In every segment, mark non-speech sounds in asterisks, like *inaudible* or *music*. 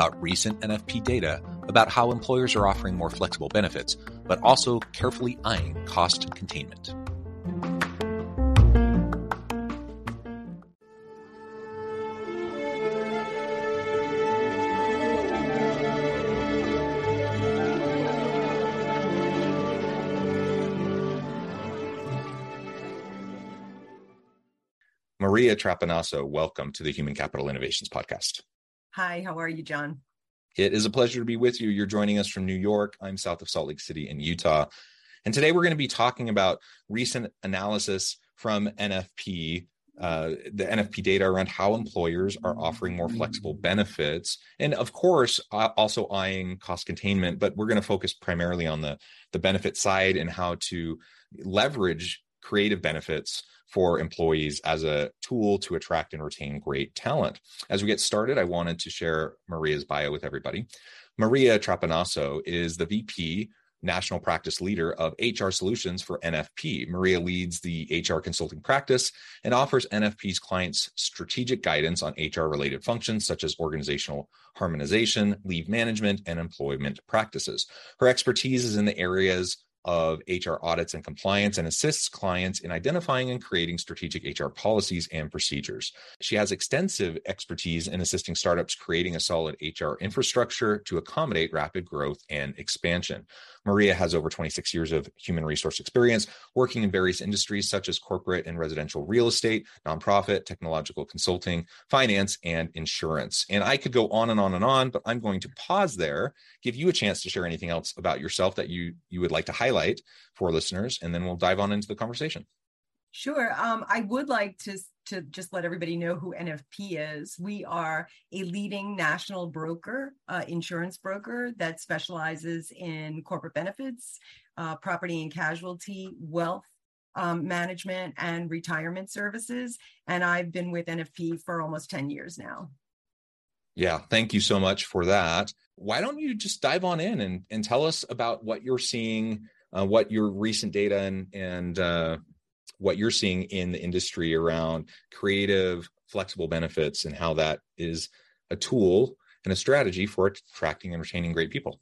about recent NFP data about how employers are offering more flexible benefits, but also carefully eyeing cost containment. Maria Trapenasso, welcome to the Human Capital Innovations Podcast. Hi, how are you, John? It is a pleasure to be with you. You're joining us from New York. I'm south of Salt Lake City in Utah. And today we're going to be talking about recent analysis from NFP, uh, the NFP data around how employers are offering more flexible benefits. And of course, also eyeing cost containment, but we're going to focus primarily on the, the benefit side and how to leverage creative benefits for employees as a tool to attract and retain great talent. As we get started, I wanted to share Maria's bio with everybody. Maria Trapenasso is the VP national practice leader of HR solutions for NFP. Maria leads the HR consulting practice and offers NFP's clients strategic guidance on HR related functions such as organizational harmonization, leave management, and employment practices. Her expertise is in the areas of HR audits and compliance and assists clients in identifying and creating strategic HR policies and procedures. She has extensive expertise in assisting startups creating a solid HR infrastructure to accommodate rapid growth and expansion. Maria has over 26 years of human resource experience working in various industries such as corporate and residential real estate, nonprofit, technological consulting, finance, and insurance. And I could go on and on and on, but I'm going to pause there, give you a chance to share anything else about yourself that you you would like to highlight for listeners, and then we'll dive on into the conversation. Sure. Um, I would like to to just let everybody know who NFP is. We are a leading national broker, uh, insurance broker that specializes in corporate benefits, uh, property and casualty, wealth um, management, and retirement services. And I've been with NFP for almost 10 years now. Yeah, thank you so much for that. Why don't you just dive on in and, and tell us about what you're seeing, uh, what your recent data and, and uh, what you're seeing in the industry around creative, flexible benefits and how that is a tool and a strategy for attracting and retaining great people.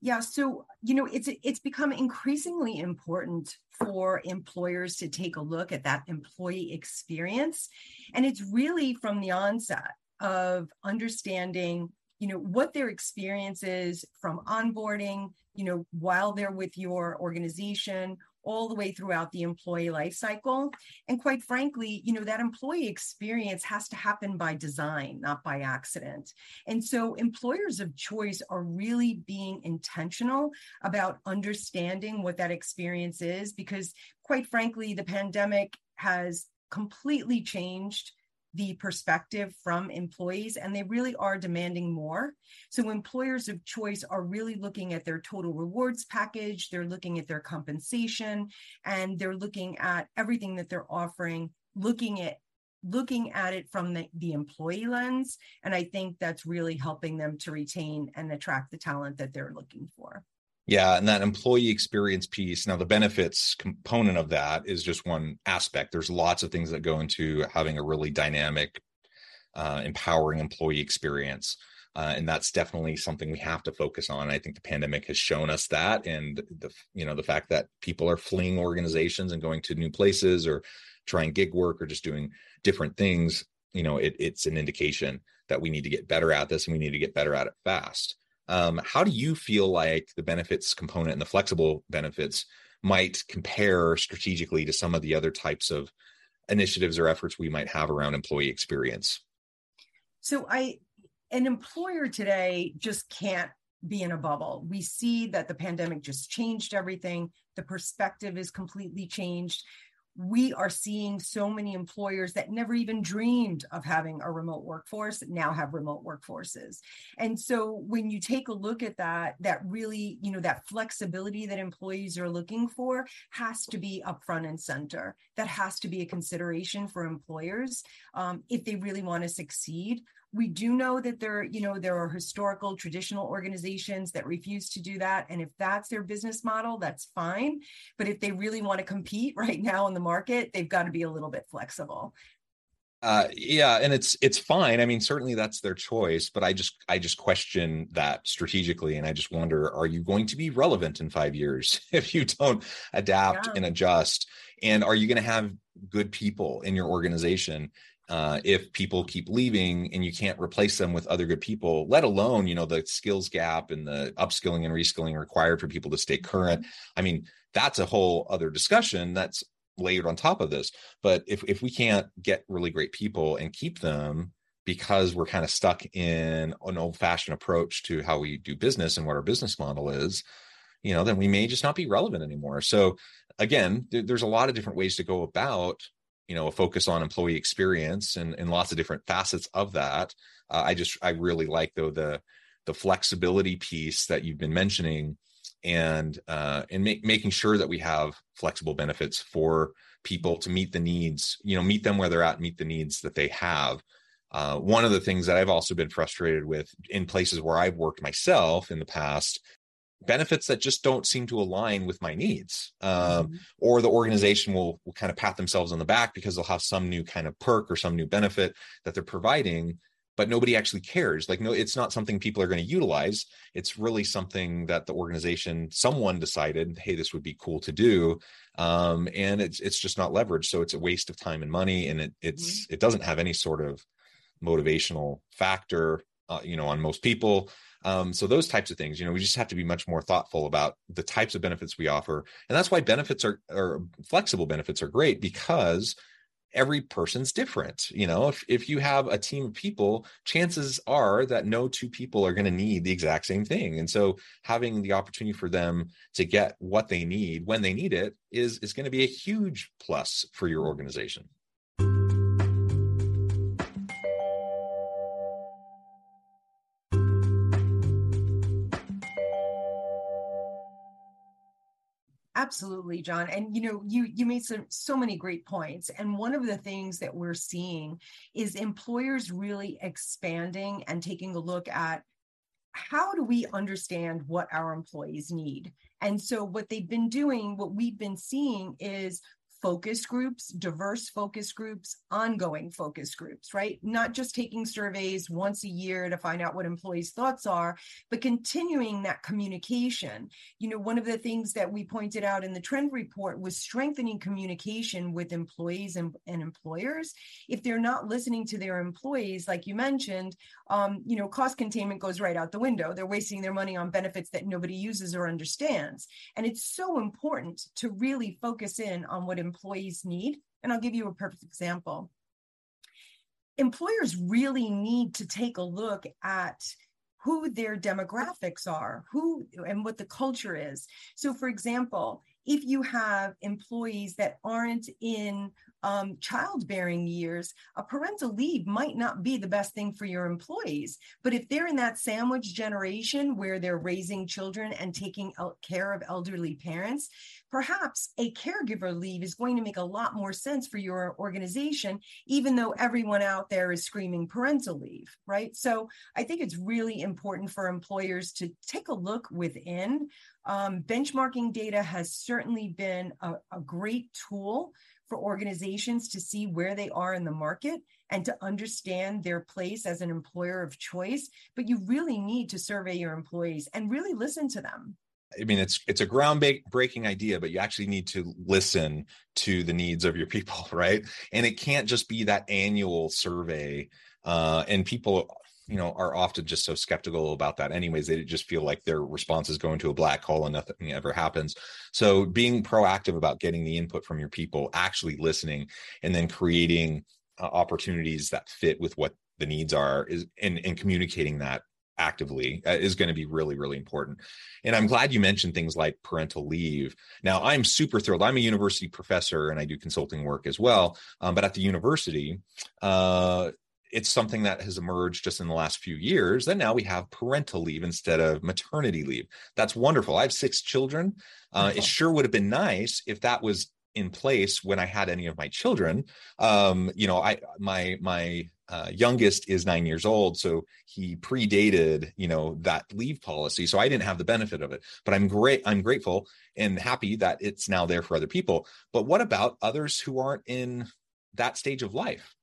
Yeah, so you know, it's it's become increasingly important for employers to take a look at that employee experience and it's really from the onset of understanding you know what their experience is from onboarding you know while they're with your organization all the way throughout the employee life cycle. And quite frankly, you know, that employee experience has to happen by design, not by accident. And so employers of choice are really being intentional about understanding what that experience is because quite frankly, the pandemic has completely changed the perspective from employees and they really are demanding more. So employers of choice are really looking at their total rewards package, they're looking at their compensation, and they're looking at everything that they're offering, looking at looking at it from the, the employee lens. And I think that's really helping them to retain and attract the talent that they're looking for. Yeah, and that employee experience piece. Now, the benefits component of that is just one aspect. There's lots of things that go into having a really dynamic, uh, empowering employee experience. Uh, and that's definitely something we have to focus on. I think the pandemic has shown us that, and the you know the fact that people are fleeing organizations and going to new places or trying gig work or just doing different things. You know, it, it's an indication that we need to get better at this and we need to get better at it fast. Um, how do you feel like the benefits component and the flexible benefits might compare strategically to some of the other types of initiatives or efforts we might have around employee experience? So I an employer today just can't be in a bubble. We see that the pandemic just changed everything. The perspective is completely changed we are seeing so many employers that never even dreamed of having a remote workforce now have remote workforces. And so when you take a look at that that really you know that flexibility that employees are looking for has to be up front and center. That has to be a consideration for employers um, if they really want to succeed we do know that there you know there are historical traditional organizations that refuse to do that. And if that's their business model that's fine. But if they really want to compete *laughs* right now in the market they've got to be a little bit flexible. Uh, yeah and it's it's fine. I mean certainly that's their choice but i just i just question that strategically. And i just wonder are you going to be relevant in five years *laughs* if you don't adapt yeah. and adjust? And are you going to have good people in your organization uh, if people keep leaving and you can't replace them with other good people, let alone you know the skills gap and the upskilling and reskilling required for people to stay current. Mm-hmm. I mean, that's a whole other discussion that's layered on top of this. But if if we can't get really great people and keep them because we're kind of stuck in an old fashioned approach to how we do business and what our business model is, you know, then we may just not be relevant anymore. So again, th- there's a lot of different ways to go about you know a focus on employee experience and, and lots of different facets of that. Uh, i just i really like though the the flexibility piece that you've been mentioning and uh, and making sure that we have flexible benefits for people to meet the needs you know meet them where they're at meet the needs that they have. Uh, one of the things that i've also been frustrated with in places where i've worked myself in the past benefits that just don't seem to align with my needs um, mm-hmm. or the organization will, will kind of pat themselves on the back because they'll have some new kind of perk or some new benefit that they're providing but nobody actually cares like no it's not something people are going to utilize it's really something that the organization someone decided hey this would be cool to do um, and it's it's just not leveraged so it's a waste of time and money and it it's mm-hmm. it doesn't have any sort of motivational factor uh, you know on most people um, so those types of things, you know, we just have to be much more thoughtful about the types of benefits we offer, and that's why benefits are or flexible benefits are great because every person's different. You know, if if you have a team of people, chances are that no two people are going to need the exact same thing, and so having the opportunity for them to get what they need when they need it is is going to be a huge plus for your organization. Absolutely, John. And you know, you you made some so many great points. And one of the things that we're seeing is employers really expanding and taking a look at how do we understand what our employees need? And so what they've been doing, what we've been seeing is focus groups, diverse focus groups, ongoing focus groups, right? Not just taking surveys once a year to find out what employees' thoughts are, but continuing that communication. You know, one of the things that we pointed out in the trend report was strengthening communication with employees and, and employers. If they're not listening to their employees, like you mentioned, um, you know, cost containment goes right out the window. They're wasting their money on benefits that nobody uses or understands. And it's so important to really focus in on what employees need. And I'll give you a perfect example. Employers really need to take a look at who their demographics are, who and what the culture is. So, for example, if you have employees that aren't in um, childbearing years, a parental leave might not be the best thing for your employees. But if they're in that sandwich generation where they're raising children and taking care of elderly parents, perhaps a caregiver leave is going to make a lot more sense for your organization, even though everyone out there is screaming parental leave, right? So I think it's really important for employers to take a look within. Um, benchmarking data has certainly been a, a great tool for organizations to see where they are in the market and to understand their place as an employer of choice. But you really need to survey your employees and really listen to them. I mean, it's it's a groundbreaking idea, but you actually need to listen to the needs of your people, *laughs* right? And it can't just be that annual survey. Uh, and people you know are often just so skeptical about that anyways they just feel like their response is going to a black hole and nothing ever happens. So being proactive about getting the input from your people actually listening and then creating uh, opportunities that fit with what the needs are is and, and communicating that actively uh, is going to be really really important. And i'm glad you mentioned things like parental leave. Now i'm super thrilled. I'm a university professor and i do consulting work as well um, but at the university uh, it's something that has emerged just in the last few years that now we have parental leave instead of maternity leave. That's wonderful. I have six children. Uh, it sure would have been nice if that was in place when I had any of my children. Um, you know, I my my uh, youngest is nine years old, so he predated you know that leave policy. So I didn't have the benefit of it, but I'm great. I'm grateful and happy that it's now there for other people. But what about others who aren't in that stage of life?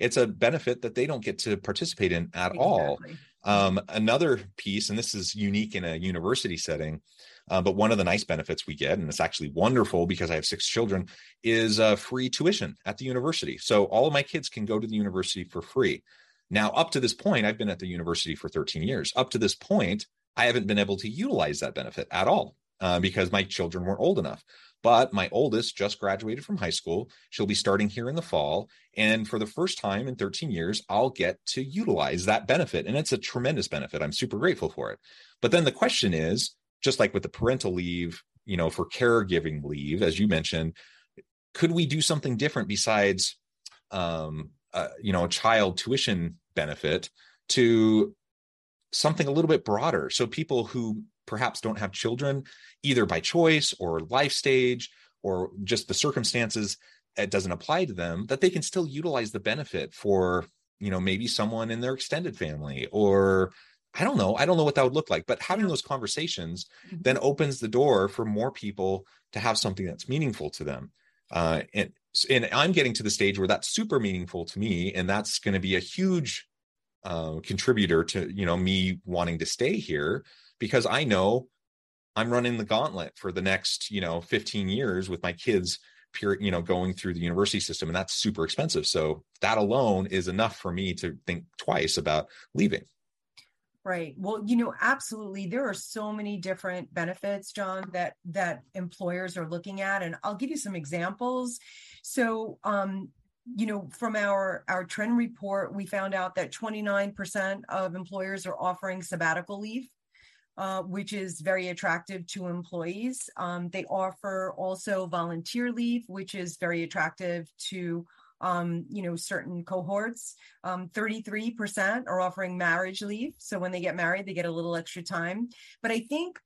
It's a benefit that they don't get to participate in at exactly. all. Um, another piece, and this is unique in a university setting, uh, but one of the nice benefits we get, and it's actually wonderful because I have six children, is uh, free tuition at the university. So all of my kids can go to the university for free. Now, up to this point, I've been at the university for 13 years. Up to this point, I haven't been able to utilize that benefit at all uh, because my children weren't old enough. But my oldest just graduated from high school. She'll be starting here in the fall. And for the first time in 13 years, I'll get to utilize that benefit. And it's a tremendous benefit. I'm super grateful for it. But then the question is just like with the parental leave, you know, for caregiving leave, as you mentioned, could we do something different besides, um, uh, you know, a child tuition benefit to something a little bit broader? So people who perhaps don't have children either by choice or life stage or just the circumstances it doesn't apply to them that they can still utilize the benefit for you know maybe someone in their extended family or i don't know i don't know what that would look like but having those conversations mm-hmm. then opens the door for more people to have something that's meaningful to them. Uh, and and i'm getting to the stage where that's super meaningful to me and that's going to be a huge uh, contributor to you know me wanting to stay here because I know I'm running the gauntlet for the next, you know, 15 years with my kids pure, you know, going through the university system and that's super expensive. So that alone is enough for me to think twice about leaving. Right. Well, you know, absolutely. There are so many different benefits, John, that that employers are looking at, and I'll give you some examples. So, um, you know, from our our trend report, we found out that 29% of employers are offering sabbatical leave uh, which is very attractive to employees. Um, they offer also volunteer leave, which is very attractive to um, you know certain cohorts. Um, 33% are offering marriage leave, so when they get married, they get a little extra time. But I think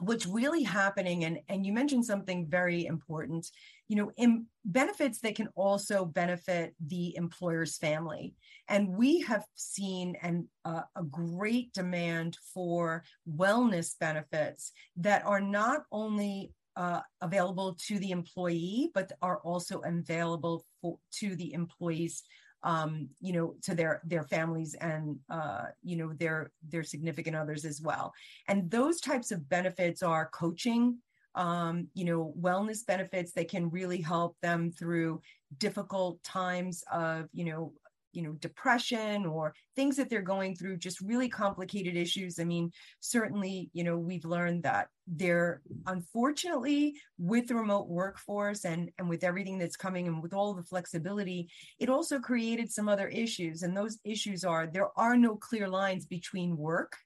what's really happening, and and you mentioned something very important you know, in benefits that can also benefit the employer's family. And we have seen an, uh, a great demand for wellness benefits that are not only uh, available to the employee, but are also available for, to the employees um, you know, to their their families and uh, you know their their significant others as well. And those types of benefits are coaching, um, you know, wellness benefits that can really help them through difficult times of, you know, you know depression or things that they're going through just really complicated issues. I mean certainly you know we've learned that there unfortunately with the remote workforce and and with everything that's coming and with all the flexibility it also created some other issues. And those issues are there are no clear lines between work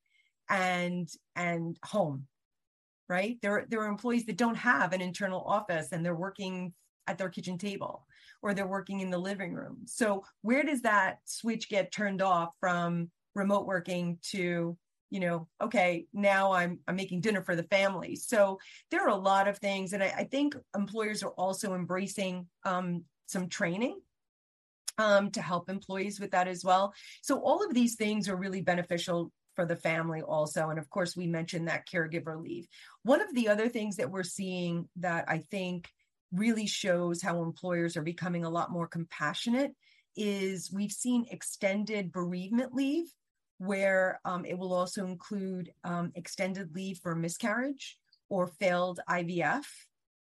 and and home right? There, there are employees that don't have an internal office and they're working at their kitchen table or they're working in the living room. So where does that switch get turned off from remote working to you know okay now i'm i'm making dinner for the family so there are a lot of things and i, I think employers are also embracing um, some training um, to help employees with that as well so all of these things are really beneficial for the family also. And of course, we mentioned that caregiver leave. One of the other things that we're seeing that I think really shows how employers are becoming a lot more compassionate is we've seen extended bereavement leave where um, it will also include um, extended leave for miscarriage or failed ivf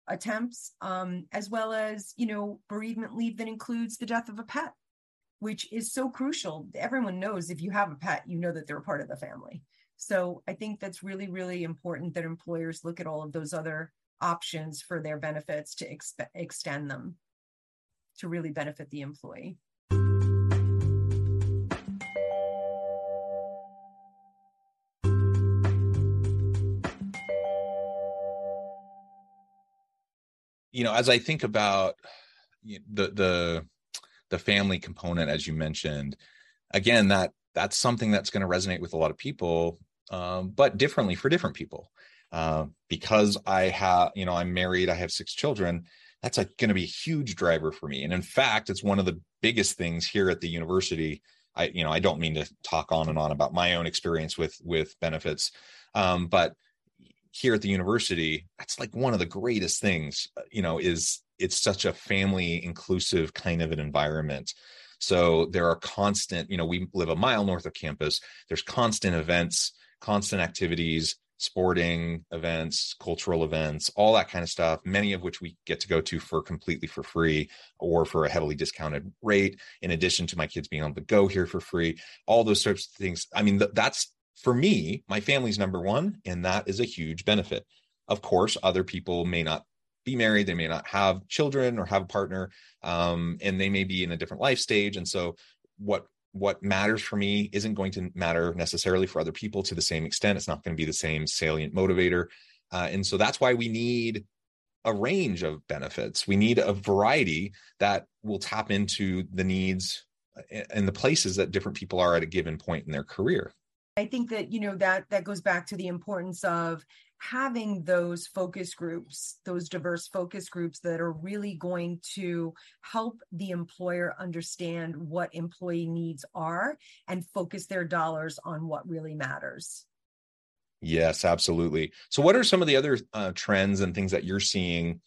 attempts um, as well as you know bereavement leave that includes the death of a pet which is so crucial everyone knows if you have a pet you know that they're a part of the family so i think that's really really important that employers look at all of those other options for their benefits to extend them to really benefit the employee. You know, as I think about the the the family component, as you mentioned, again, that that's something that's going to resonate with a lot of people, um, but differently for different people. Uh, because I have, you know, I'm married, I have six children. That's going to be a huge driver for me. And in fact, it's one of the biggest things here at the university. I, you know, I don't mean to talk on and on about my own experience with with benefits, um, but here at the university, that's like one of the greatest things. Uh, you know, is it's such a family inclusive kind of an environment. So there are constant, you know, we live a mile north of campus. There's constant events, constant activities sporting events, cultural events, all that kind of stuff, many of which we get to go to for completely for free or for a heavily discounted rate, in addition to my kids being able to go here for free, all those sorts of things. I mean, that's for me, my family's number one, and that is a huge benefit. Of course, other people may not be married, they may not have children or have a partner, um, and they may be in a different life stage. And so, what what matters for me isn't going to matter necessarily for other people to the same extent. It's not going to be the same salient motivator. Uh, and so that's why we need a range of benefits. We need a variety that will tap into the needs uh, and the places that different people are at a given point in their career. I think that you know that that goes back to the importance of having those focus groups, those diverse focus groups that are really going to help the employer understand what employee needs are and focus their dollars on what really matters. Yes, absolutely. So, what are some of the other uh, trends and things that you're seeing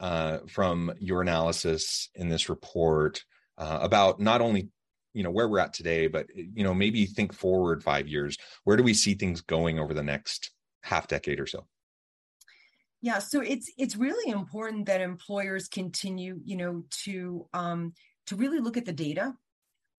uh, from your analysis in this report uh, about not only you know where we're at today, but you know maybe think forward five years. Where do we see things going over the next half decade or so. Yeah so it's it's really important that employers continue you know to um to really look at the data.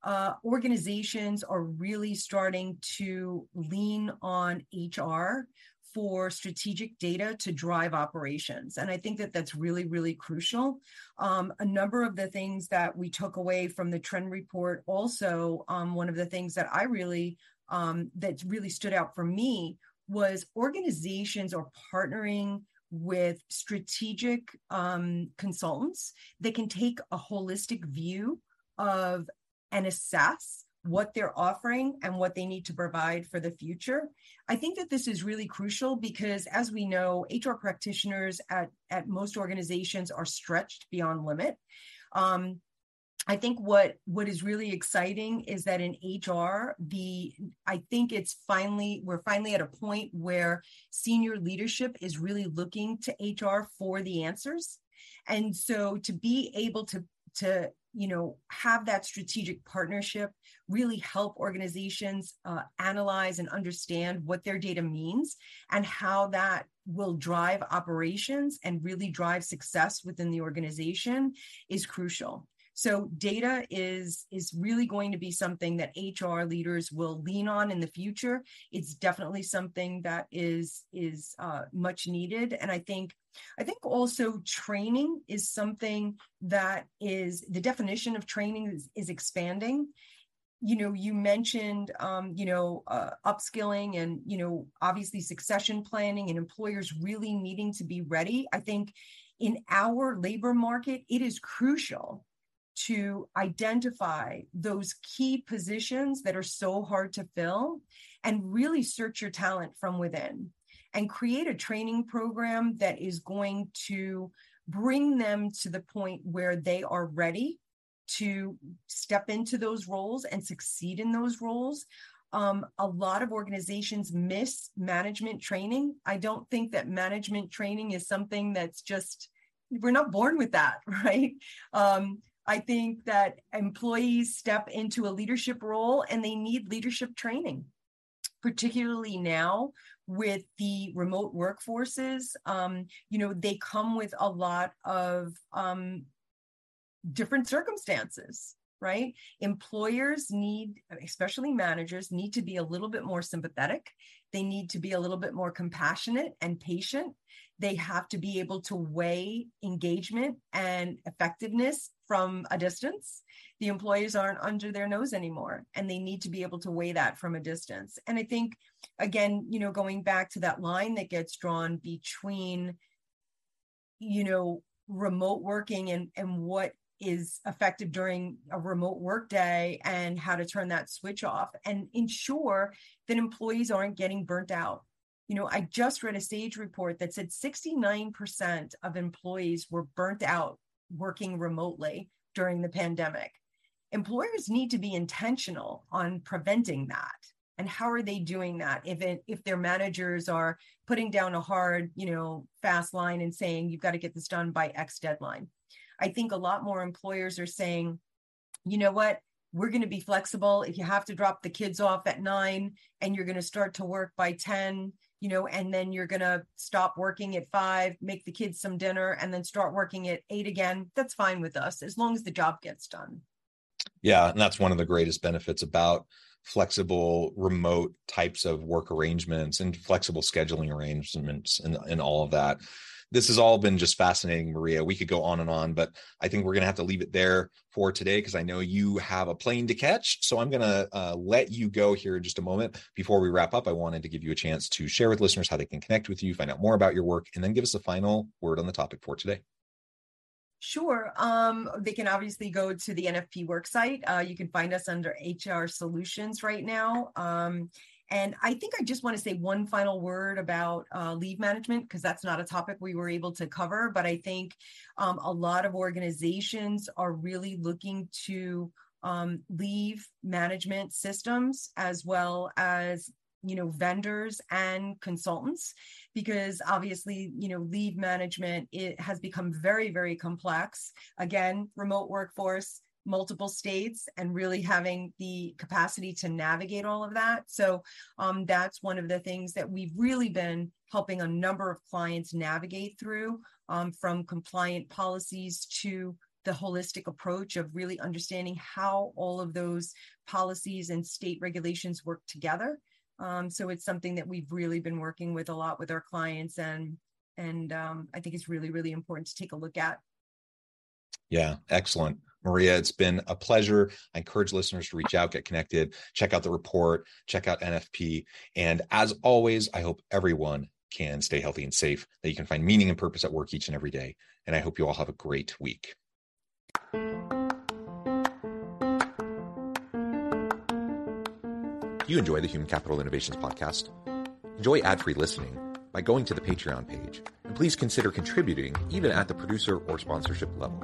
Uh, organizations are really starting to lean on hr for strategic data to drive operations. And i think that that's really really crucial. Um, a number of the things that we took away from the trend report also um, one of the things that i really um, that really stood out for me was organizations are partnering with strategic um, consultants that can take a holistic view of and assess what they're offering and what they need to provide for the future. I think that this is really crucial because as we know, HR practitioners at, at most organizations are stretched beyond limit. Um, I think what what is really exciting is that in HR, the I think it's finally we're finally at a point where senior leadership is really looking to HR for the answers. And so to be able to to you know have that strategic partnership really help organizations uh, analyze and understand what their data means and how that will drive operations and really drive success within the organization is crucial so data is is really going to be something that HR leaders will lean on in the future. It's definitely something that is is uh, much needed, and I think I think also training is something that is the definition of training is, is expanding. You know you mentioned um, you know uh, upskilling and you know obviously succession planning and employers really needing to be ready. I think in our labor market it is crucial to identify those key positions that are so hard to fill and really search your talent from within and create a training program that is going to bring them to the point where they are ready to step into those roles and succeed in those roles. Um, a lot of organizations miss management training. I don't think that management training is something that's just we're not born with that, *laughs* right? Um, I think that employees step into a leadership role and they need leadership training, particularly now with the remote workforces. Um, you know, they come with a lot of um, different circumstances right? Employers need, especially managers, need to be a little bit more sympathetic. They need to be a little bit more compassionate and patient. They have to be able to weigh engagement and effectiveness from a distance. The employees aren't under their nose anymore, and they need to be able to weigh that from a distance. And I think, again, you know, going back to that line that gets drawn between, you know, remote working and and what is effective during a remote work day and how to turn that switch off and ensure that employees aren't getting burnt out. You know, I just read a SAGE report that said 69% of employees were burnt out working remotely during the pandemic. Employers need to be intentional on preventing that. And how are they doing that if it, if their managers are putting down a hard, you know, fast line and saying you've got to get this done by X deadline? I think a lot more employers are saying, you know what, we're going to be flexible. If you have to drop the kids off at nine and you're going to start to work by 10, you know, and then you're going to stop working at five, make the kids some dinner, and then start working at eight again, that's fine with us as long as the job gets done. Yeah. And that's one of the greatest benefits about flexible remote types of work arrangements and flexible scheduling arrangements and, and all of that this has all been just fascinating, Maria. We could go on and on, but I think we're going to have to leave it there for today because I know you have a plane to catch. So I'm going to uh, let you go here in just a moment. Before we wrap up, I wanted to give you a chance to share with listeners how they can connect with you, find out more about your work, and then give us a final word on the topic for today. Sure. Um, they can obviously go to the NFP worksite. Uh, you can find us under HR Solutions right now. Um, and I think I just want to say one final word about uh, leave management because that's not a topic we were able to cover. But I think um, a lot of organizations are really looking to um, leave management systems as well as you know vendors and consultants because obviously you know leave management it has become very very complex again remote workforce multiple states and really having the capacity to navigate all of that. So um, that's one of the things that we've really been helping a number of clients navigate through um, from compliant policies to the holistic approach of really understanding how all of those policies and state regulations work together. Um, so it's something that we've really been working with a lot with our clients and and um, I think it's really really important to take a look at. Yeah, excellent. Maria, it's been a pleasure. I encourage listeners to reach out, get connected, check out the report, check out NFP. And as always, I hope everyone can stay healthy and safe, that you can find meaning and purpose at work each and every day. And I hope you all have a great week. Do you enjoy the Human Capital Innovations podcast? Enjoy ad free listening by going to the Patreon page. And please consider contributing even at the producer or sponsorship level.